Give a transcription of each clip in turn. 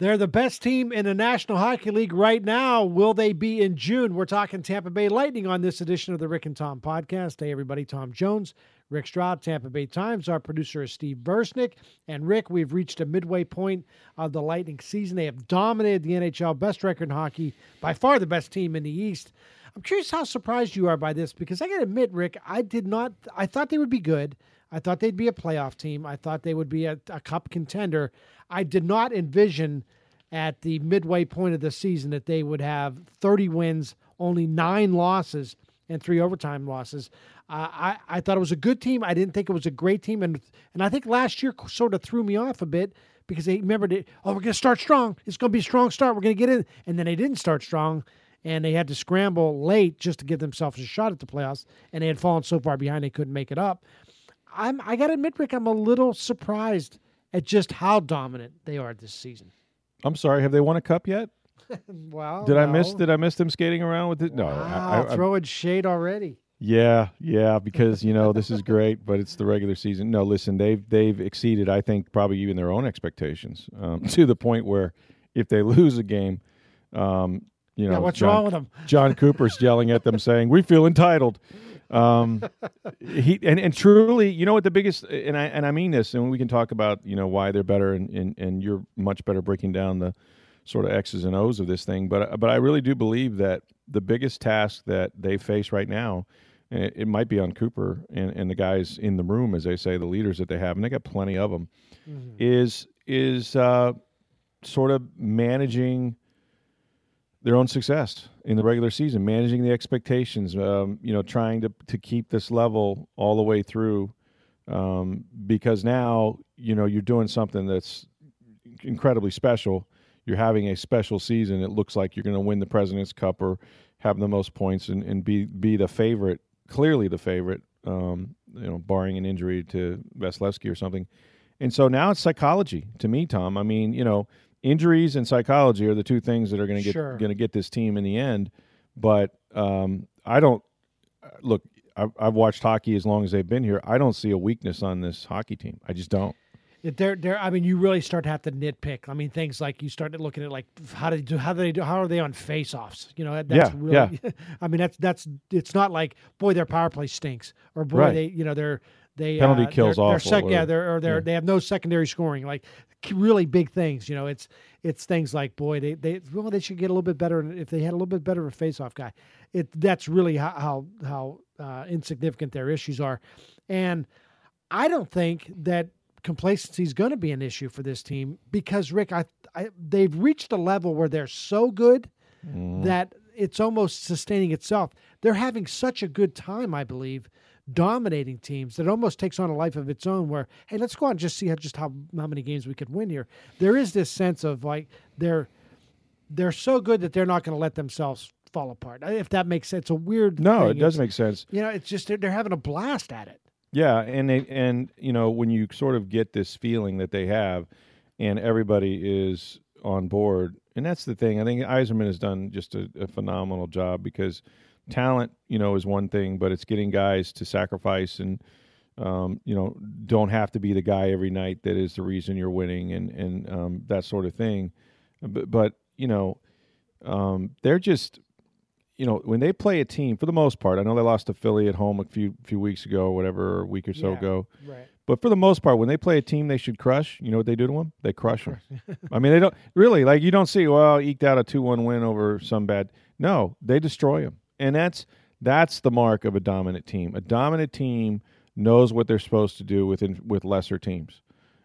They're the best team in the National Hockey League right now. Will they be in June? We're talking Tampa Bay Lightning on this edition of the Rick and Tom podcast. Hey, everybody, Tom Jones, Rick Stroud, Tampa Bay Times. Our producer is Steve Bursnick. And Rick, we've reached a midway point of the Lightning season. They have dominated the NHL, best record in hockey, by far the best team in the East. I'm curious how surprised you are by this because I got to admit, Rick, I did not, I thought they would be good. I thought they'd be a playoff team. I thought they would be a, a cup contender. I did not envision at the midway point of the season that they would have 30 wins, only nine losses, and three overtime losses. Uh, I, I thought it was a good team. I didn't think it was a great team. And, and I think last year sort of threw me off a bit because they remembered it. Oh, we're going to start strong. It's going to be a strong start. We're going to get in. And then they didn't start strong and they had to scramble late just to give themselves a shot at the playoffs. And they had fallen so far behind they couldn't make it up. I'm I got to admit, Rick, I'm a little surprised at just how dominant they are this season. I'm sorry. Have they won a cup yet? wow. Did no. I miss? Did I miss them skating around with it? No. Wow, I, I, throwing shade already. Yeah, yeah, because you know this is great, but it's the regular season. No, listen, they've they've exceeded, I think, probably even their own expectations um, to the point where if they lose a game, um, you know, yeah, what's John, wrong with them? Jon Cooper's yelling at them, saying, "We feel entitled." Um, he and, and truly, you know what the biggest and I and I mean this, and we can talk about you know why they're better, and and, and you're much better breaking down the sort of X's and O's of this thing. But but I really do believe that the biggest task that they face right now, and it, it might be on Cooper and, and the guys in the room, as they say, the leaders that they have, and they got plenty of them, Mm-hmm. is is uh, sort of managing their own success in the regular season, managing the expectations, um, you know, trying to to keep this level all the way through, um, because now you know you're doing something that's incredibly special. You're having a special season. It looks like you're going to win the President's Cup or have the most points and, and be be the favorite, clearly the favorite. Um, you know, barring an injury to Vasilevskiy or something. And so now it's psychology to me, Tom. I mean, you know, injuries and psychology are the two things that are going to get Sure. going to get this team in the end. But um, I don't look. I've, I've watched hockey as long as they've been here. I don't see a weakness on this hockey team. I just don't. They're, they're, I mean, you really start to have to nitpick. I mean, things like you start looking at like how do they do, how do they do, how are they on face-offs? You know, that- that's Yeah, really. I mean, that's that's. It's not like boy, their power play stinks, or boy, Right. they you know they're they Penalty uh, kills they're, they're awful, Sec, yeah, they're or they're yeah. they have no secondary scoring. Like really big things. You know, it's it's things like boy, they they well they should get a little bit better if they had a little bit better of a face-off guy. It that's really how how, how uh, insignificant their issues are, and I don't think that complacency is going to be an issue for this team because Rick, I, I they've reached a level where they're so good that it's almost sustaining itself. They're having such a good time, I believe, dominating teams that almost takes on a life of its own. Where hey, let's go out and just see how just how how many games we could win here. There is this sense of like they're they're so good that they're not going to let themselves fall apart. Uh, if that makes sense, it's a weird. No, thing. it does It's- make sense. You know, it's just they're, they're having a blast at it. Yeah, and they, and you know when you sort of get this feeling that they have, and everybody is on board, and that's the thing. I think Yzerman has done just a, a phenomenal job because talent, you know, is one thing, but it's getting guys to sacrifice and um, you know don't have to be the guy every night that is the reason you're winning and and um, that sort of thing. But, but you know, um, they're just you know, when they play a team, for the most part, I know they lost to Philly at home a few few weeks ago, or whatever, a week or so Yeah. ago. Right. But for the most part, when they play a team they should crush, you know what they do to them? They crush them. I mean, they don't really like you don't see well eked out a two one win over some bad. No, they destroy them, and that's that's the mark of a dominant team. A dominant team knows what they're supposed to do within with lesser teams,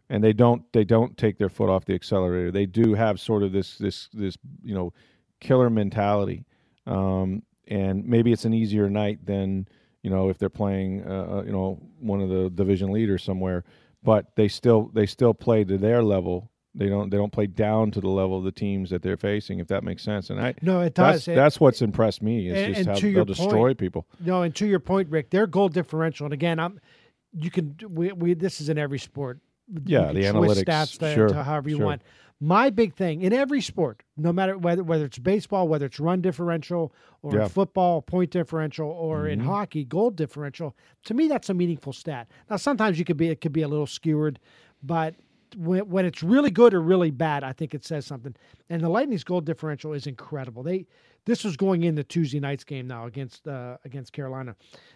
and they don't they don't take their foot off the accelerator. They do have sort of this this this you know killer mentality, um, and maybe it's an easier night than you know if they're playing uh, uh, you know one of the division leaders somewhere. but they still they still play to their level. They don't they don't play down to the level of the teams that they're facing. If that makes sense, and I No, it that's does. that's what's impressed me is And- just and how they'll destroy point- people. No, and to your point, Rick, their goal differential, and again, I'm you can we, we this is in every sport. Yeah, the analytics, stats to, sure, to however you sure. want. My big thing in every sport, no matter whether whether it's baseball, whether it's run differential, or Yeah. football point differential, or in Mhm. hockey goal differential, to me that's a meaningful stat. Now sometimes you could be it could be a little skewered, but when, when it's really good or really bad, I think it says something. And the Lightning's goal differential is incredible. They this was going into Tuesday night's game now against uh, against Carolina.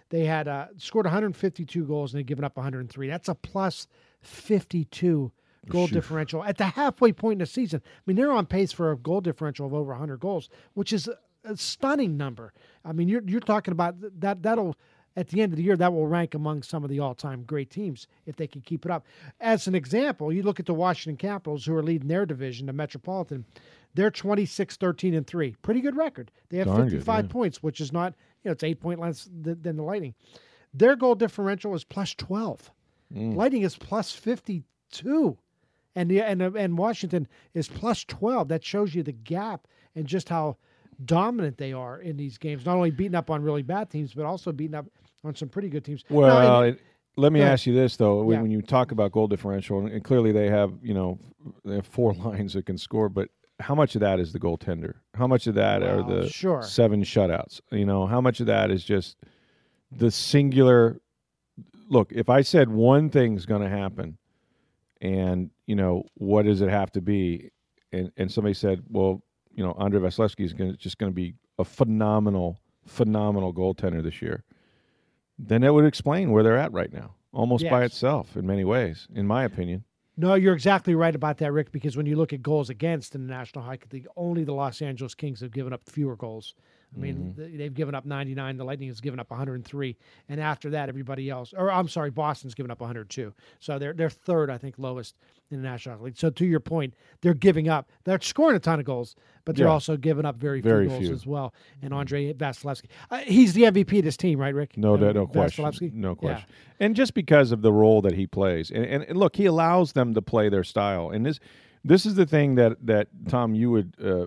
They had uh, scored 152 goals and they'd given up 103. That's a plus 52 goal Shoot. differential at the halfway point in the season. I mean, they're on pace for a goal differential of over 100 goals, which is a, a stunning number. I mean, you're you're talking about that that'll at the end of the year that will rank among some of the all-time great teams if they can keep it up. As an example, you look at the Washington Capitals who are leading their division, the Metropolitan. They're 26 13 and 3. Pretty good record. They have Darn good, 55 yeah. points, which is not, you know, it's 8 point less th- than the Lightning. Their goal differential is plus 12. Mm. Lightning is plus 52. And the and and Washington is plus 12. That shows you the gap and just how dominant they are in these games. Not only beating up on really bad teams, but also beating up on some pretty good teams. Well, it, let me ask you this though: when, Yeah. when you talk about goal differential, and, and clearly they have, you know, they have four lines that can score, but how much of that is the goaltender? How much of that are the sure. seven shutouts? You know, how much of that is just the singular? Look, if I said one thing's going to happen, and you know, what does it have to be? And and somebody said, well, you know, Andrei Vasilevskiy is gonna, just going to be a phenomenal, phenomenal goaltender this year. Then that would explain where they're at right now, almost by itself in many ways, in my opinion. No, you're exactly right about that, Rick, because when you look at goals against in the National Hockey League, only the Los Angeles Kings have given up fewer goals. I mean, Mm-hmm. they've given up 99. The Lightning has given up 103, and after that, everybody else, or I'm sorry, Boston's given up 102. So they're they're third, I think, lowest in the National Hockey League. So to your point, they're giving up. They're scoring a ton of goals, but they're Yeah. also giving up very, Very few goals few. as well. And Andrei Vasilevskiy, uh, he's the MVP of this team, right, Rick? No, no, no question. Vasilevskiy? No Yeah. question. And just because of the role that he plays, and, and, and look, he allows them to play their style. And this, this is the thing that that Tom, you would uh,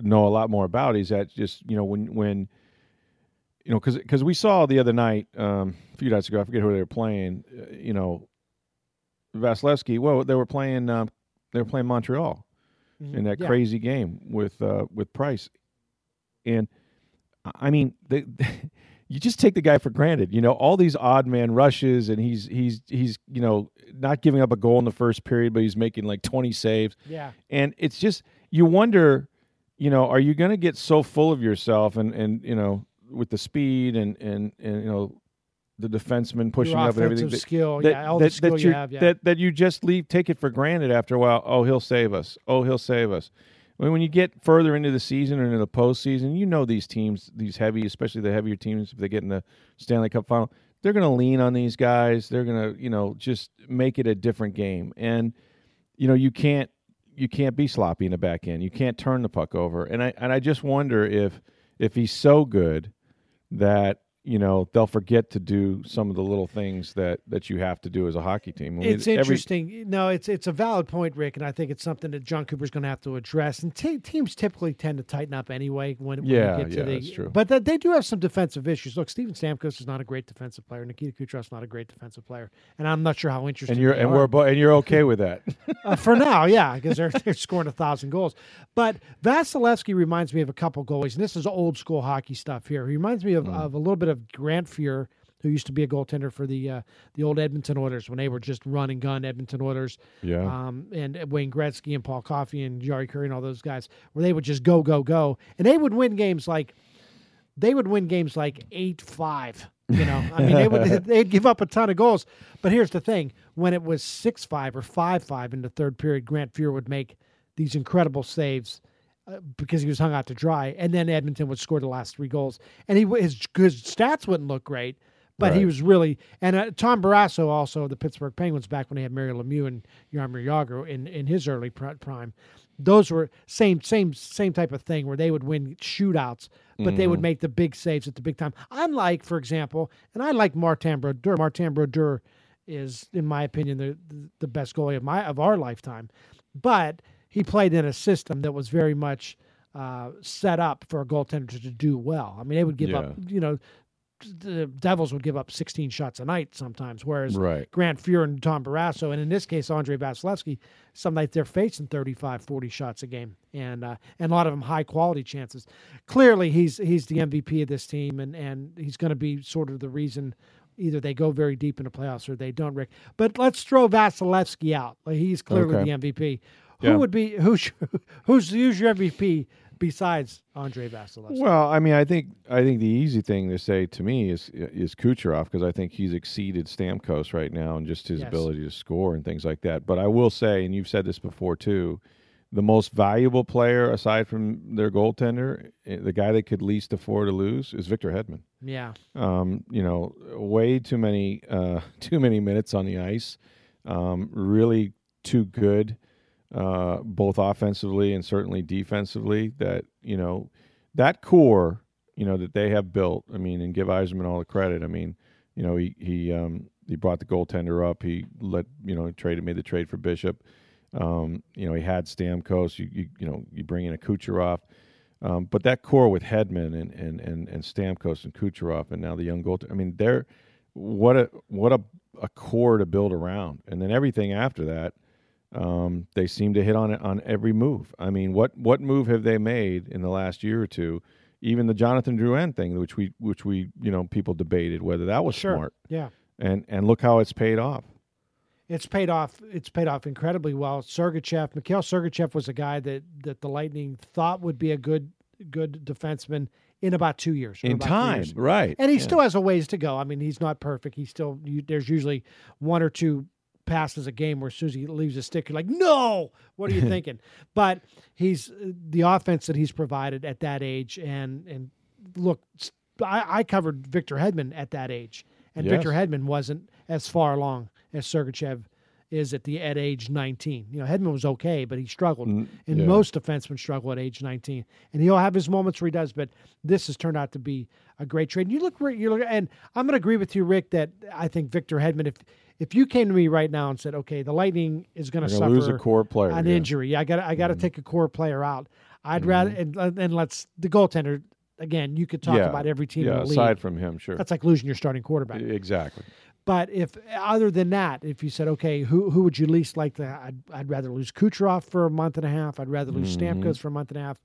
know a lot more about. Is that just you know when when you know because because we saw the other night um, a few nights ago, I forget who they were playing. Uh, you know, Vasilevskiy. Well, they were playing. Um, they were playing Montreal Mhm. in that Yeah. crazy game with uh, with Price, and I mean, they, you just take the guy for granted. You know, all these odd man rushes, and he's he's he's you know not giving up a goal in the first period, but he's making like twenty saves, Yeah. and it's just you wonder, you know, are you going to get so full of yourself and and you know with the speed and and and you know the defenseman pushing Your up and everything that- skill, that, yeah, all that, the skill that you you have, yeah. that that you just leave take it for granted after a while. Oh, he'll save us. Oh, he'll save us. When when you get further into the season or into the postseason, you know these teams, these heavy, especially the heavier teams, if they get in the Stanley Cup final, they're going to lean on these guys. They're going to, you know, just make it a different game. And you know, you can't you can't be sloppy in the back end. You can't turn the puck over. And I and I just wonder if if he's so good that you know they'll forget to do some of the little things that that you have to do as a hockey team. I mean, It's every- interesting. No, it's it's a valid point, Rick, and I think it's something that Jon Cooper's going to have to address. And te- teams typically tend to tighten up anyway when, when Yeah, you get to yeah, the. that's true. But th- they do have some defensive issues. Look, Steven Stamkos is not a great defensive player. Nikita Kucherov's not a great defensive player, and I'm not sure how interesting. and you're and are. we're bo- and you're okay with that. uh, for now, yeah, because they're they're scoring a thousand goals. But Vasilevskiy reminds me of a couple goalies, and this is old school hockey stuff here. He reminds me of, of a little bit of Grant Fuhr, who used to be a goaltender for the uh, the old Edmonton Oilers when they were just run and gun Edmonton Oilers. Yeah. Um, and Wayne Gretzky and Paul Coffey and Jari Kurri and all those guys, where they would just go go go, and they would win games like they would win games like eight five. You know, I mean, they would they'd give up a ton of goals. But here's the thing: when it was six five or five five in the third period, Grant Fuhr would make these incredible saves uh, because he was hung out to dry, and then Edmonton would score the last three goals, and he his, his stats wouldn't look great. But he was really, and uh, Tom Barrasso also the Pittsburgh Penguins back when they had Mario Lemieux and Jaromir Jagr in, in his early prime. Those were same same same type of thing where they would win shootouts, but they would make the big saves at the big time. Unlike, for example, and I like Martin Brodeur. Martin Brodeur is, in my opinion, the the best goalie of my of our lifetime. But he played in a system that was very much uh, set up for a goaltender to do well. I mean, they would give Yeah. up, you know, the Devils would give up 16 shots a night sometimes, whereas Right. Grant Fuhr and Tom Barrasso, and in this case, Andrei Vasilevskiy, some nights they're facing 35, 40 shots a game, and uh, and a lot of them high quality chances. Clearly, he's he's the MVP of this team, and and he's going to be sort of the reason either they go very deep into playoffs or they don't. Rick, but let's throw Vasilevskiy out. He's clearly Okay. the MVP. Who Yeah. would be who's who's who's your MVP besides Andrei Vasilevskiy? Well, I mean, I think I think the easy thing to say to me is is Kucherov because I think he's exceeded Stamkos right now and just his Yes. ability to score and things like that. But I will say, and you've said this before too, the most valuable player aside from their goaltender, eh, the guy that could least afford to lose, is Victor Hedman. yeah, Um, you know, way too many uh, too many minutes on the ice. Um, really too good, uh, both offensively and certainly defensively. That you know, that core, you know, that they have built. I mean, and give Yzerman all the credit. I mean, you know, he he um, he brought the goaltender up. He let you know traded made the trade for Bishop. Um, you know, he had Stamkos. You, you you know, you bring in a Kucherov. Um, but that core with Hedman and, and, and, and Stamkos and Kucherov and now the young goaltender, I mean, they're what a what a, a core to build around. And then everything after that, um, they seem to hit on it on every move. I mean, what what move have they made in the last year or two? Even the Jonathan Drouin thing, which we which we you know people debated whether that was sure, smart, yeah. and and look how it's paid off. It's paid off. It's paid off incredibly well. Sergachev, Mikhail Sergachev was a guy that that the Lightning thought would be a good good defenseman in about two years. In time, years. right? and he Yeah. still has a ways to go. I mean, he's not perfect. He's still you, there's usually one or two passes a game where as soon as he leaves a stick, you're like, no, what are you thinking? But he's the offense that he's provided at that age, and and look, I, I covered Victor Hedman at that age, and Victor Yes. Hedman wasn't as far along as Sergachev is at the at age 19. You know, Hedman was okay, but he struggled, Mm, and yeah. most defensemen struggle at age 19. And he'll have his moments where he does, but this has turned out to be a great trade. And you look, you look, and I'm going to agree with you, Rick, that I think Victor Hedman. If if you came to me right now and said, okay, the Lightning is going to suffer lose a core player. an yeah. Mm-hmm. injury, I got I got to take a core player out. I'd rather and, and let's the goaltender again. You could talk Yeah. about every team Yeah, in the league. aside from him, sure. That's like losing your starting quarterback. exactly. But if other than that, if you said, okay, who who would you least like to? I'd, I'd rather lose Kucherov for a month and a half. I'd rather lose Mhm. Stamkos for a month and a half.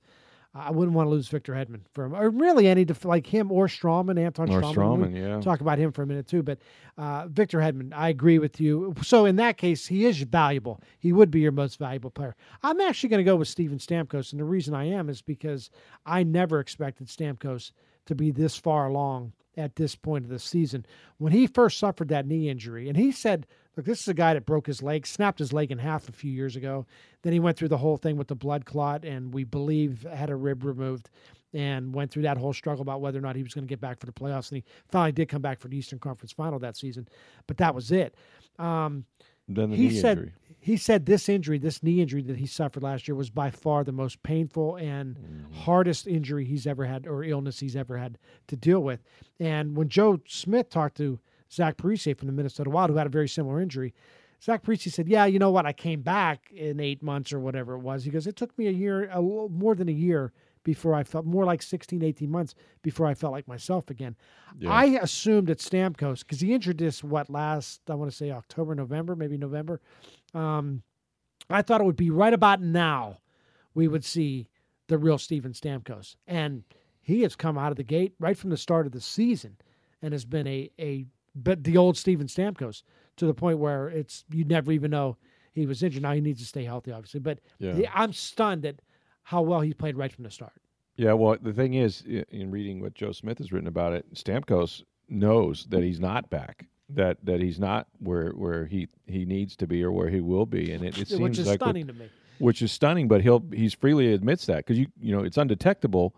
I wouldn't want to lose Victor Hedman for him, or really any def- like him or Stralman, Anton Or Stralman. Stralman, yeah. Talk about him for a minute too, but uh, Victor Hedman, I agree with you. So in that case, he is valuable. He would be your most valuable player. I'm actually going to go with Steven Stamkos, and the reason I am is because I never expected Stamkos to be this far along at this point of the season. When he first suffered that knee injury, and he said, Look, this is a guy that broke his leg, snapped his leg in half a few years ago. Then he went through the whole thing with the blood clot, and we believe had a rib removed and went through that whole struggle about whether or not he was going to get back for the playoffs. And he finally did come back for the Eastern Conference final that season, but that was it. Um, Then the he knee said injury. He said this injury, this knee injury that he suffered last year, was by far the most painful and Mm-hmm. hardest injury he's ever had or illness he's ever had to deal with. And when Joe Smith talked to Zach Parise from the Minnesota Wild, who had a very similar injury, Zach Parise said, "Yeah, you know what? I came back in eight months or whatever it was. He goes, it took me a year, a more than a year." Before I felt more like 16, 18 months before I felt like myself again. Yeah. I assumed at Stamkos, because he injured this, what, last, I want to say October, November, maybe November. Um, I thought it would be right about now we would see the real Steven Stamkos. And he has come out of the gate right from the start of the season and has been a, a but the old Steven Stamkos to the point where it's you never even know he was injured. Now he needs to stay healthy, obviously. But Yeah. the- I'm stunned at how well he played right from the start. Yeah, well, the thing is, in reading what Joe Smith has written about it, Stamkos knows that he's not back, that that he's not where where he he needs to be or where he will be, and it, it seems which is like stunning to me. which is stunning. But he'll he's freely admits that because you you know it's undetectable,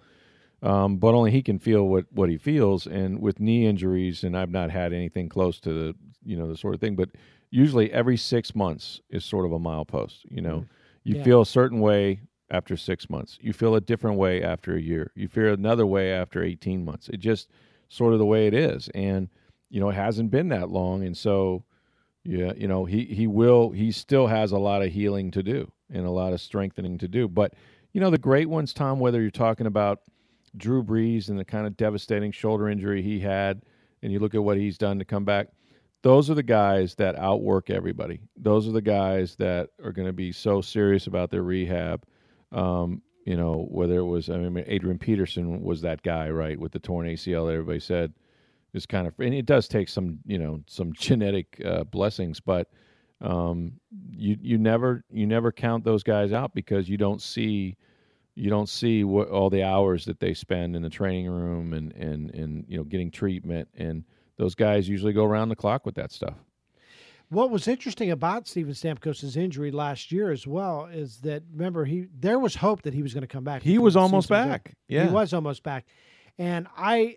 um, but only he can feel what what he feels. And with knee injuries, and I've not had anything close to the you know the sort of thing, but usually every six months is sort of a milepost. You know, you Yeah. feel a certain way after six months, you feel a different way after a year, you feel another way after eighteen months. It just sort of the way it is, and you know it hasn't been that long, and so Yeah, you know, he he will. He still has a lot of healing to do and a lot of strengthening to do. But you know, the great ones, Tom. Whether you're talking about Drew Brees and the kind of devastating shoulder injury he had, and you look at what he's done to come back, those are the guys that outwork everybody. Those are the guys that are going to be so serious about their rehab. Um, you know, whether it was, I mean, Adrian Peterson was that guy, right, with the torn ACL. Everybody said is kind of, and it does take some, you know, some genetic uh, blessings, but um, you you never you never count those guys out because you don't see you don't see what all the hours that they spend in the training room and and and you know getting treatment and those guys usually go around the clock with that stuff. What was interesting about Steven Stamkos' injury last year as well is that remember he there was hope that he was going to come back. He was almost back. Yeah, he was almost back, and I I.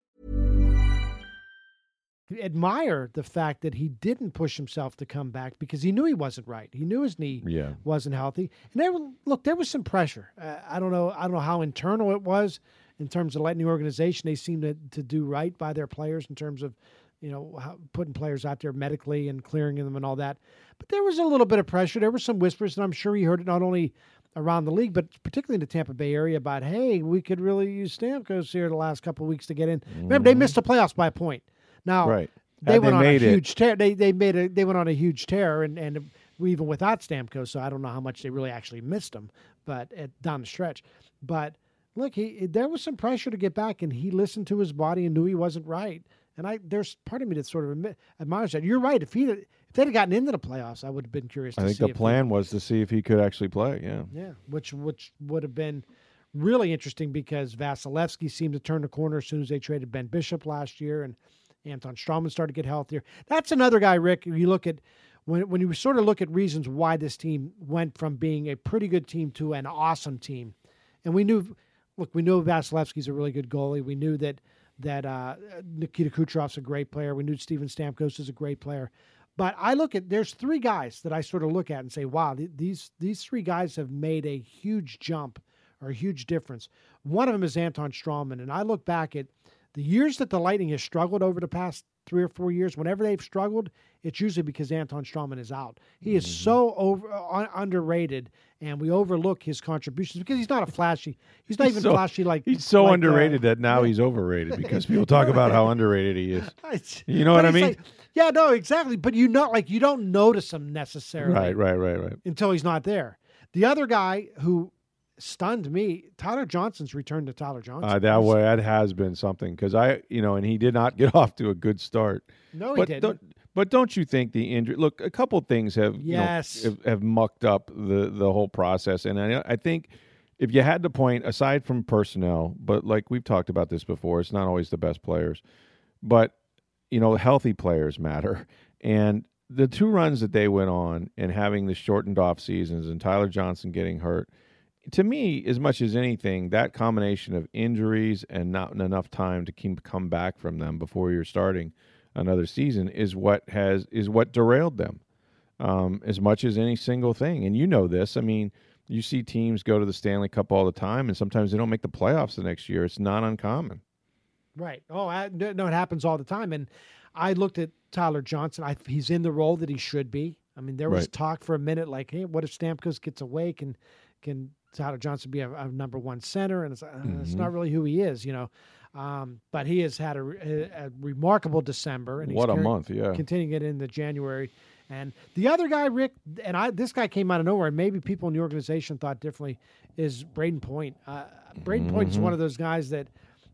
Admire the fact that he didn't push himself to come back because he knew he wasn't right. He knew his knee yeah. wasn't healthy, and there look there was some pressure. Uh, I don't know. I don't know how internal it was in terms of letting the organization. They seemed to, to do right by their players in terms of you know how, putting players out there medically and clearing them and all that. But there was a little bit of pressure. There were some whispers, and I'm sure he heard it not only around the league, but particularly in the Tampa Bay area about, hey, we could really use Stamkos here the last couple of weeks to get in. Mm-hmm. Remember, they missed the playoffs by a point. Now, right. they went they on a huge tear. They they made a they went on a huge tear, and and even without Stamkos, so I don't know how much they really actually missed him, but at, down the stretch. But look, he there was some pressure to get back, and he listened to his body and knew he wasn't right. And I there's part of me that sort of admit, admires that. You're right. If he if they'd have gotten into the playoffs, I would have been curious. To see. I think the plan was to see if he could actually play. Yeah. Yeah, which which would have been really interesting because Vasilevskiy seemed to turn the corner as soon as they traded Ben Bishop last year, and Anton Stralman started to get healthier. That's another guy, Rick. You look at when when you sort of look at reasons why this team went from being a pretty good team to an awesome team, and we knew, look, we knew Vasilevskiy's a really good goalie. We knew that that uh, Nikita Kucherov's a great player. We knew Steven Stamkos is a great player. But I look at there's three guys that I sort of look at and say, wow, these these three guys have made a huge jump or a huge difference. One of them is Anton Stralman, and I look back at the years that the Lightning has struggled over the past three or four years, whenever they've struggled, it's usually because Anton Stralman is out. He is mm-hmm. so over uh, underrated, and we overlook his contributions because he's not a flashy. He's not he's even so, flashy like he's so like, underrated uh, that now yeah. he's overrated because people talk about how underrated he is. You know but what I mean? Like, yeah, no, exactly. But you not like you don't notice him necessarily, right, right, right, right, until he's not there. The other guy who stunned me. Tyler Johnson's return to Tyler Johnson. Uh, that way, that has been something because I, you know, and he did not get off to a good start. No, but he didn't. Don't, but don't you think the injury? Look, a couple things have yes you know, have, have, mucked up the the whole process, and I, I think if you had to point aside from personnel, but like we've talked about this before, it's not always the best players, but you know, healthy players matter, and the two runs that they went on and having the shortened off seasons and Tyler Johnson getting hurt to me, as much as anything, that combination of injuries and not enough time to keep, come back from them before you're starting another season is what has is what derailed them um, as much as any single thing. And you know this. I mean, you see teams go to the Stanley Cup all the time, and sometimes they don't make the playoffs the next year. It's not uncommon. Right. Oh, I, no, it happens all the time. And I looked at Tyler Johnson. I, he's in the role that he should be. I mean, there was Right. talk for a minute, like, hey, what if Stamkos gets awake Can can Tyler Johnson be a, a number one center? And it's, uh, it's Mhm. not really who he is, you know. Um, but he has had a, a, a remarkable December, and he's what a month, yeah. continuing it into January. And the other guy, Rick, and I, this guy came out of nowhere. and Maybe people in the organization thought differently. Is Brayden Point? Uh, Brayden Point is one of those guys that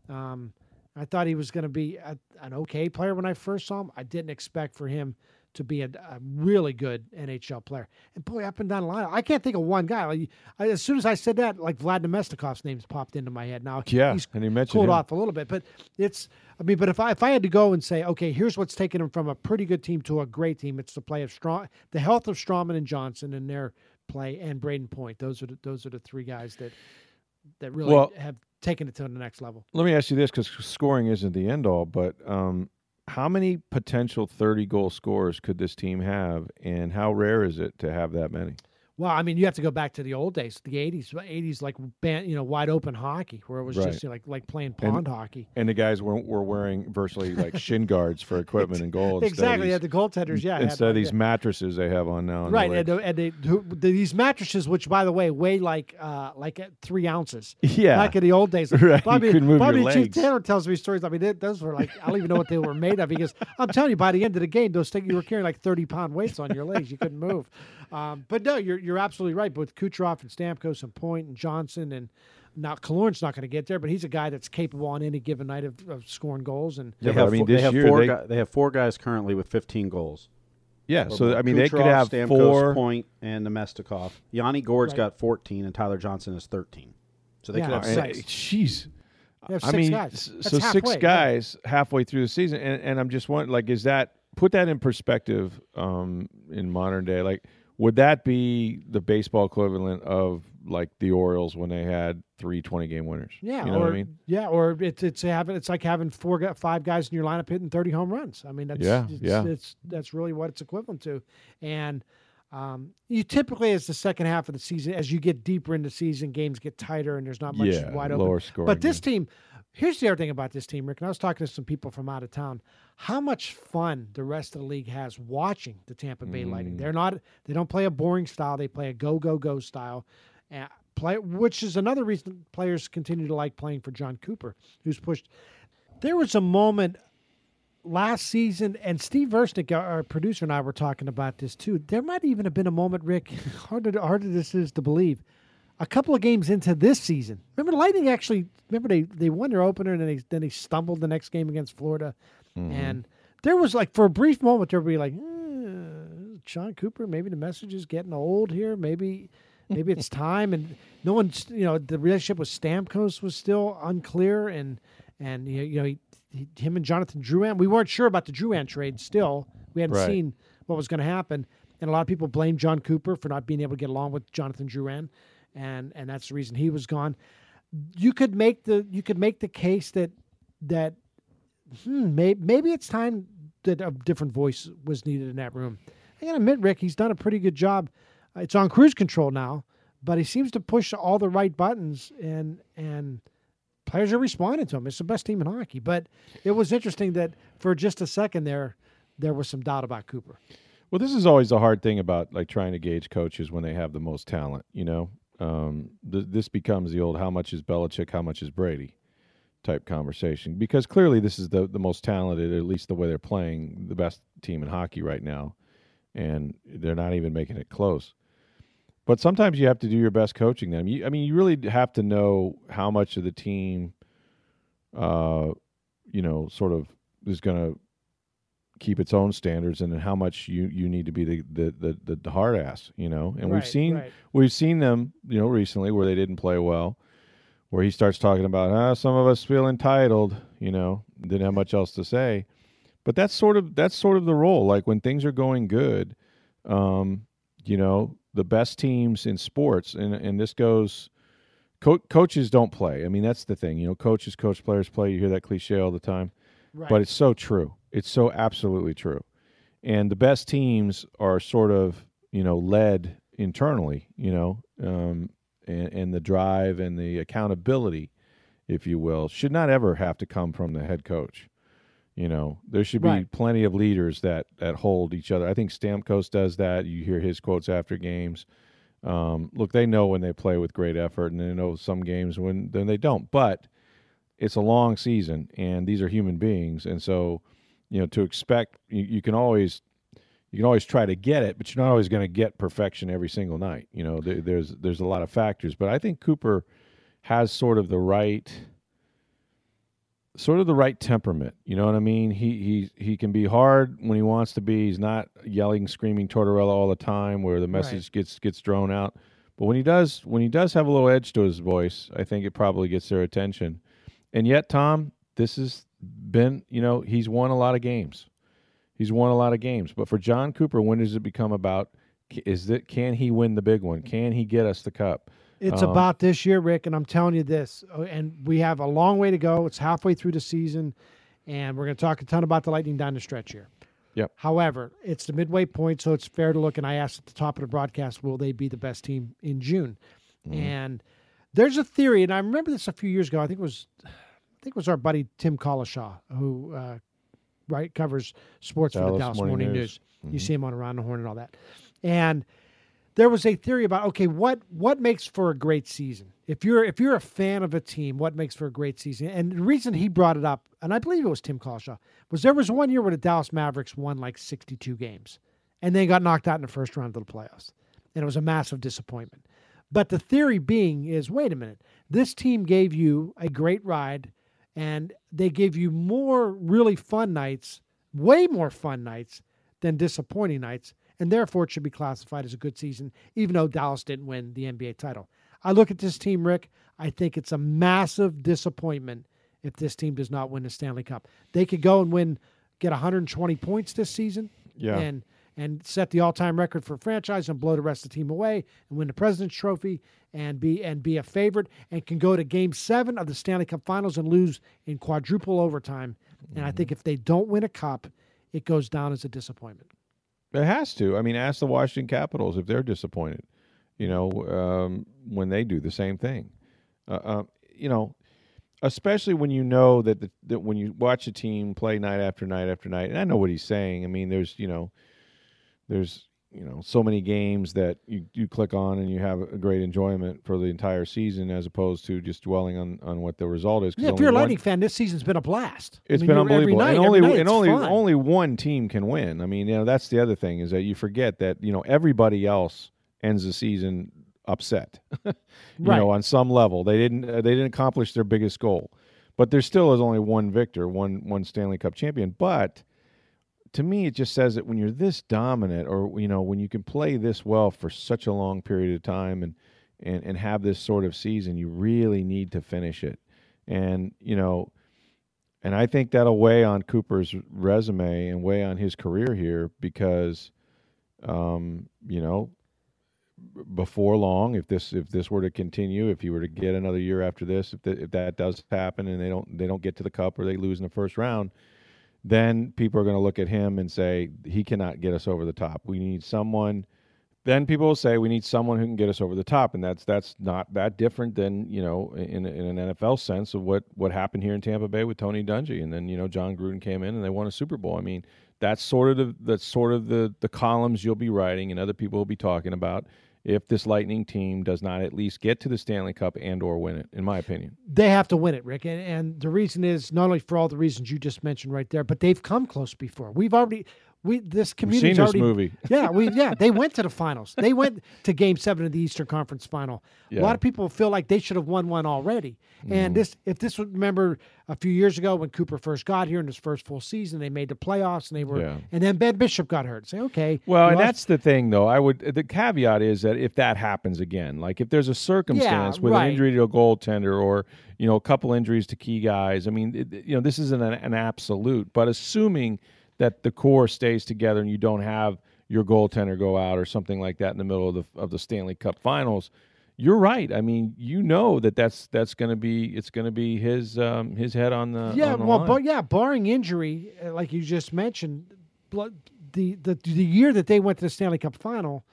um, I thought he was going to be a, an okay player when I first saw him. I didn't expect for him to be a, a, really good NHL player. And boy, up and down the line, I can't think of one guy. Like, I, as soon as I said that, like Vlad Namestnikov's name's popped into my head. Now, yeah, he's and he mentioned cooled him. off a little bit, but it's. I mean, but if I if I had to go and say, okay, here's what's taken him from a pretty good team to a great team, it's the play of strong, the health of Stralman and Johnson and their play, and Brayden Point. Those are the, those are the three guys that that really Well- have taken it to the next level. Let me ask you this, because scoring isn't the end all, but um, how many potential thirty goal scorers could this team have, and how rare is it to have that many? Well, I mean, you have to go back to the old days, the '80s, '80s like ban, you know, wide open hockey, where it was Right. just you know, like like playing pond hockey. And the guys were, were wearing virtually like shin guards for equipment and goal. instead of Exactly, yeah, the goaltenders, yeah, had instead of these the- mattresses they have on now. on the right, and, the- and they, who- these mattresses, which by the way weigh like uh like three ounces. Yeah. back in the old days, Right, you Bobby, couldn't move your Bobby Chief. Taylor tells me stories. I mean, they, those were like I don't even know what they were made of. Because I'm telling you, by the end of the game, those things you were carrying like 30 pound weights on your legs. You couldn't move. Um, but no, you're you're absolutely right. Both Kucherov and Stamkos and Point and Johnson and now Killorn's not going to get there, but he's a guy that's capable on any given night of, of scoring goals. And They but have, I mean, four, this they have year four. they- guy- they have four guys currently with 15 goals. yeah. So I mean, they could have Stamkos, four. Point and Namestnikov. Yanni Gourde's Right. got 14, and Tyler Johnson is 13. So they Yeah, could have right. six. Jeez. I mean, guys. s- That's so six halfway, yeah. guys halfway through the season, and, and I'm just wondering, like, is that put that in perspective um, in modern day? Like, would that be the baseball equivalent of like the Orioles when they had three 20 game winners? Yeah, you know or what I mean? yeah, or it's it's having it's like having four five guys in your lineup hitting thirty home runs. I mean, that's Yeah, it's, yeah. it's that's really what it's equivalent to, and um, you typically as the second half of the season, as you get deeper into season, games get tighter and there's not much Yeah, wide open. lower scoring But this games. team, here's the other thing about this team, Rick. And I was talking to some people from out of town. How much fun the rest of the league has watching the Tampa Bay Lightning. Mm. They're not. They don't play a boring style. They play a go go go style. Uh, play, which is another reason players continue to like playing for Jon Cooper, who's pushed. There was a moment last season, and Steve Versnick, our, producer, and I were talking about this too. There might even have been a moment, Rick. Harder this is to believe. A couple of games into this season, remember the Lightning actually. Remember they they won their opener, and then they then they stumbled the next game against Florida, and there was like for a brief moment there would be like, eh, Jon Cooper. Maybe the message is getting old here. Maybe. Maybe it's time, and no one's you know the relationship with Stamkos was still unclear, and and you know, you know he, he, him and Jonathan Drouin. We weren't sure about the Drouin trade. Still, we hadn't Right. seen what was going to happen, and a lot of people blame Jon Cooper for not being able to get along with Jonathan Drouin, and and that's the reason he was gone. You could make the you could make the case that that hmm, maybe maybe it's time that a different voice was needed in that room. I gotta admit, Rick, he's done a pretty good job. Uh, It's on cruise control now, but he seems to push all the right buttons, and and players are responding to him. It's the best team in hockey. But it was interesting that for just a second there, there was some doubt about Cooper. Well, this is always the hard thing about like trying to gauge coaches when they have the most talent. You know, um, th- this becomes the old "how much is Belichick, how much is Brady" type conversation because clearly this is the the most talented, at least the way they're playing, the best team in hockey right now, and they're not even making it close. But sometimes you have to do your best coaching them. You, I mean, you really have to know how much of the team, uh, you know, sort of is going to keep its own standards, and how much you you need to be the the the, the, hard ass, you know. And Right, we've seen right. we've seen them, you know, recently where they didn't play well, where he starts talking about ah, some of us feel entitled, you know, didn't have much else to say. But that's sort of that's sort of the role. Like when things are going good, um, you know, the best teams in sports, and and this goes. Co- coaches don't play. I mean, that's the thing. You know, coaches coach, players play. You hear that cliche all the time Right. but it's so true. It's so absolutely true. And the best teams are sort of, you know, led internally, you know, um, and, and the drive and the accountability, if you will, should not ever have to come from the head coach. You know, there should be Right. plenty of leaders that that hold each other. I think Stamkos does that. You hear his quotes after games. Um, look, they know when they play with great effort, and they know some games when then they don't. But it's a long season and these are human beings and so you know to expect you, you can always you can always try to get it but you're not always going to get perfection every single night you know there, there's there's a lot of factors but i think cooper has sort of the right sort of the right temperament. You know what I mean? He he he can be hard when he wants to be. He's not yelling, screaming Tortorella all the time, where the message Right. gets gets drawn out. But when he does, when he does have a little edge to his voice, I think it probably gets their attention. And yet, Tom, this has been, you know, he's won a lot of games. He's won a lot of games. But for Jon Cooper, when does it become about? Is it can he win the big one? Can he get us the cup? It's Um, about this year, Rick, and I'm telling you this. uh, And we have a long way to go. It's halfway through the season, and we're going to talk a ton about the Lightning down the stretch here. Yep. However, it's the midway point, so it's fair to look. And I asked at the top of the broadcast, will they be the best team in June? Mm-hmm. And there's a theory, and I remember this a few years ago. I think it was, I think it was our buddy Tim Cowlishaw who uh, right covers sports for the Dallas Dallas Morning Morning, News. News. You see him on Around the Horn and all that, and there was a theory about okay, what what makes for a great season? If you're if you're a fan of a team, what makes for a great season? And the reason he brought it up, and I believe it was Tim Cowlishaw, was there was one year where the Dallas Mavericks won like 62 games, and they got knocked out in the first round of the playoffs, and it was a massive disappointment. But the theory being is, wait a minute, this team gave you a great ride, and they gave you more really fun nights, way more fun nights than disappointing nights, and therefore it should be classified as a good season, even though Dallas didn't win the NBA title. I look at this team, Rick. I think it's a massive disappointment if this team does not win the Stanley Cup. They could go and win, get 120 points this season, Yeah. and and set the all-time record for franchise and blow the rest of the team away and win the President's Trophy and be and be a favorite and can go to Game Seven of the Stanley Cup Finals and lose in quadruple overtime. And I think if they don't win a cup, it goes down as a disappointment. It has to. I mean, ask the Washington Capitals if they're disappointed. You know, um, when they do the same thing. Uh, uh, you know, especially when you know that the, that when you watch a team play night after night after night. And I know what he's saying. I mean, there's you know, there's you know so many games that you, you click on and you have a great enjoyment for the entire season as opposed to just dwelling on, on what the result is. Yeah, if you're a Lightning fan, this season's been a blast. I it's mean, been unbelievable, night- and only night and only fun. only one team can win. I mean, you know, that's the other thing is that you forget that you know everybody else ends the season upset. you Right. know, on some level, they didn't uh, they didn't accomplish their biggest goal, but there still is only one victor, one one Stanley Cup champion. But to me, it just says that when you're this dominant, or you know, when you can play this well for such a long period of time, and and and have this sort of season, you really need to finish it. And you know, and I think that'll weigh on Cooper's resume and weigh on his career here because, um, you know, before long, if this if this were to continue, if you were to get another year after this, if if that does happen and they don't they don't get to the cup or they lose in the first round, then people are going to look at him and say he cannot get us over the top. We need someone. Then people will say we need someone who can get us over the top, and that's that's not that different than you know in in an NFL sense of what what happened here in Tampa Bay with Tony Dungy, and then you know Jon Gruden came in and they won a Super Bowl. I mean that's sort of the that's sort of the the columns you'll be writing and other people will be talking about if this Lightning team does not at least get to the Stanley Cup and or win it, in my opinion. they have to win it, Rick. And, and the reason is not only for all the reasons you just mentioned right there, but they've come close before. We've already we this We've community seen this already movie. yeah, we yeah, they went to the finals. They went to game 7 of the Eastern Conference final. A lot of people feel like they should have won one already. Mm-hmm. And this if this was remember a few years ago when Cooper first got here in his first full season, they made the playoffs and they were Yeah. and then Ben Bishop got hurt. Say, okay. Well, and lost- that's the thing, though. I would the caveat is that if that happens again, like if there's a circumstance with right. an injury to a goaltender or you know a couple injuries to key guys, I mean, it, you know, this isn't an, an absolute, but assuming that the core stays together and you don't have your goaltender go out or something like that in the middle of the of the Stanley Cup Finals. You're right. I mean, you know that that's that's going to be it's going to be his um, his head on the yeah, on the well, but yeah, barring injury, uh, like you just mentioned, the, the the year that they went to the Stanley Cup final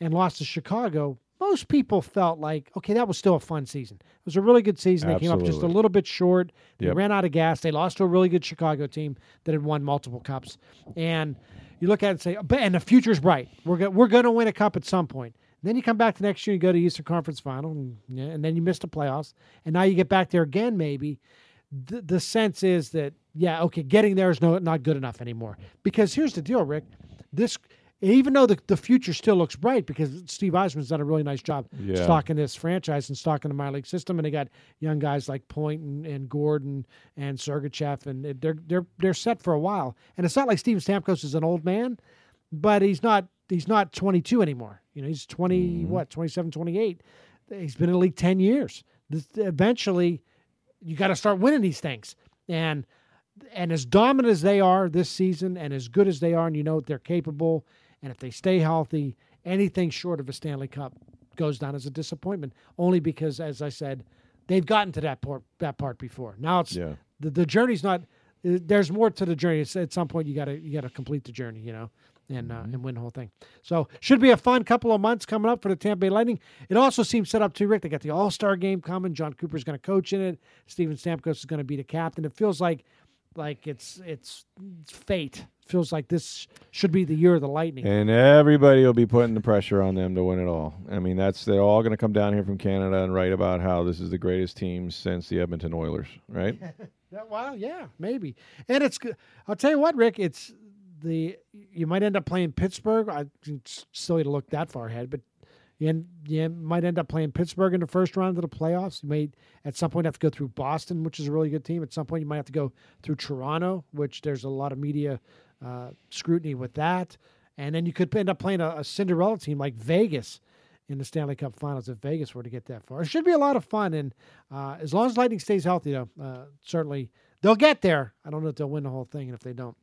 and lost to Chicago, most people felt like, okay, that was still a fun season. It was a really good season. They came up just a little bit short. They Yep. ran out of gas. They lost to a really good Chicago team that had won multiple cups. And you look at it and say, oh, but and the future's bright. We're go- we're going to win a cup at some point. then you come back the next year and go to Eastern Conference Final, and, and then you miss the playoffs, and now you get back there again, maybe. The, the sense is that yeah, okay, getting there is no not good enough anymore. Because here's the deal, Rick. This even though the, the future still looks bright because Steve Yzerman's done a really nice job Yeah. stocking this franchise and stocking the minor league system, and they got young guys like Point and, and Gordon and Sergachev, and they're they're they're set for a while. And it's not like Steven Stamkos is an old man, but he's not he's not 22 anymore. You know, he's 20 mm-hmm. what 27, 28. He's been in the league 10 years. This, eventually, you got to start winning these things, and and as dominant as they are this season, and as good as they are, and you know they're capable, and if they stay healthy, anything short of a Stanley Cup goes down as a disappointment. Only because, as I said, they've gotten to that part that part before. Now it's Yeah. the, the journey's not. There's more to the journey. It's, at some point, you gotta you gotta complete the journey, you know, and uh, and win the whole thing. So should be a fun couple of months coming up for the Tampa Bay Lightning. It also seems set up too, Rick. They got the All Star game coming. Jon Cooper's going to coach in it. Steven Stamkos is going to be the captain. It feels like like it's it's, it's fate. feels like this should be the year of the Lightning. And everybody will be putting the pressure on them to win it all. I mean, that's they're all going to come down here from Canada and write about how this is the greatest team since the Edmonton Oilers, right? Well, yeah, maybe. And it's good. I'll tell you what, Rick. It's the you might end up playing Pittsburgh. I it's silly to look that far ahead, but you, might end up playing Pittsburgh in the first round of the playoffs. You may at some point have to go through Boston, which is a really good team. At some point, you might have to go through Toronto, which there's a lot of media uh, scrutiny with that. And then you could end up playing a, a Cinderella team like Vegas in the Stanley Cup Finals if Vegas were to get that far. It should be a lot of fun, and uh, as long as Lightning stays healthy, though, uh, certainly they'll get there. I don't know if they'll win the whole thing, and if they don't,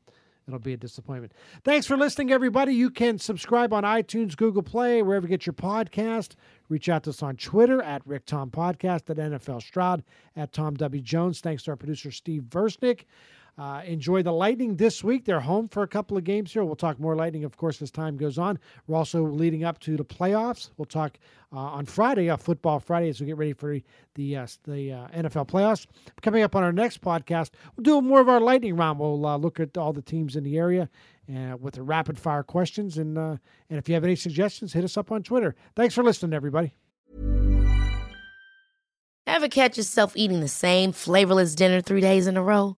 it'll be a disappointment. Thanks for listening, everybody. You can subscribe on iTunes, Google Play, wherever you get your podcast. Reach out to us on Twitter at Rick Tom Podcast, at NFL Stroud, at Tom W. Jones. Thanks to our producer, Steve Versnick. Uh, enjoy the Lightning this week. They're home for a couple of games here. We'll talk more Lightning, of course, as time goes on. We're also leading up to the playoffs. We'll talk uh, on Friday, uh, Football Friday, as we get ready for the uh, the uh, NFL playoffs. Coming up on our next podcast, we'll do more of our Lightning round. We'll uh, look at all the teams in the area uh, with the rapid fire questions. And and if you have any suggestions, hit us up on Twitter. Thanks for listening, everybody. Ever catch yourself eating the same flavorless dinner three days in a row?